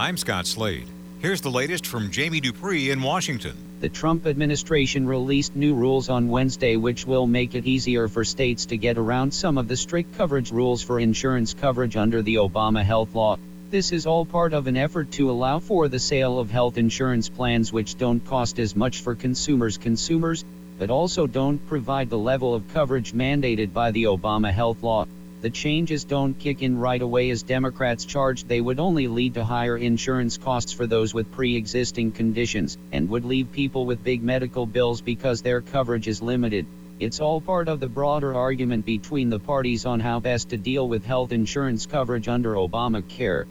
I'm Scott Slade. Here's the latest from Jamie Dupree in Washington. The Trump administration released new rules on Wednesday which will make it easier for states to get around some of the strict coverage rules for insurance coverage under the Obama health law. This is all part of an effort to allow for the sale of health insurance plans which don't cost as much for consumers consumers, but also don't provide the level of coverage mandated by the Obama health law. The changes don't kick in right away as Democrats charged they would only lead to higher insurance costs for those with pre existing conditions and would leave people with big medical bills because their coverage is limited. It's all part of the broader argument between the parties on how best to deal with health insurance coverage under Obamacare.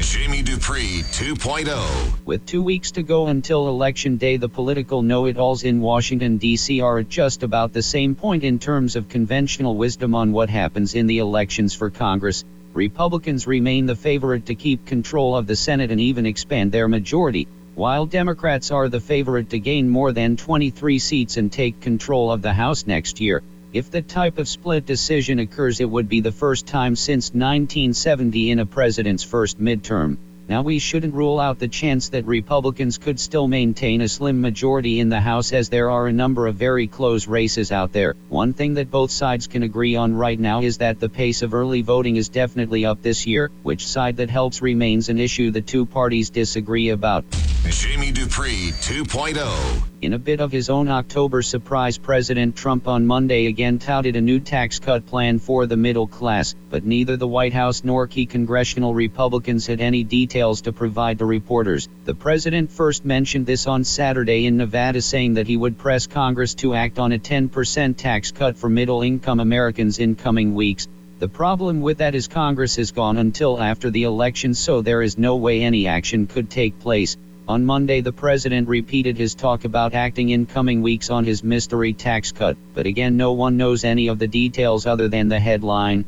Jamie Dupree 2.0. With two weeks to go until Election Day, the political know it alls in Washington, D.C. are at just about the same point in terms of conventional wisdom on what happens in the elections for Congress. Republicans remain the favorite to keep control of the Senate and even expand their majority, while Democrats are the favorite to gain more than 23 seats and take control of the House next year. If the type of split decision occurs, it would be the first time since 1970 in a president's first midterm. Now, we shouldn't rule out the chance that Republicans could still maintain a slim majority in the House as there are a number of very close races out there. One thing that both sides can agree on right now is that the pace of early voting is definitely up this year. Which side that helps remains an issue the two parties disagree about. Jamie Dupree 2.0. In a bit of his own October surprise, President Trump on Monday again touted a new tax cut plan for the middle class, but neither the White House nor key congressional Republicans had any details to provide to reporters. The president first mentioned this on Saturday in Nevada, saying that he would press Congress to act on a 10% tax cut for middle income Americans in coming weeks. The problem with that is Congress is gone until after the election, so there is no way any action could take place. On Monday, the president repeated his talk about acting in coming weeks on his mystery tax cut, but again, no one knows any of the details other than the headline.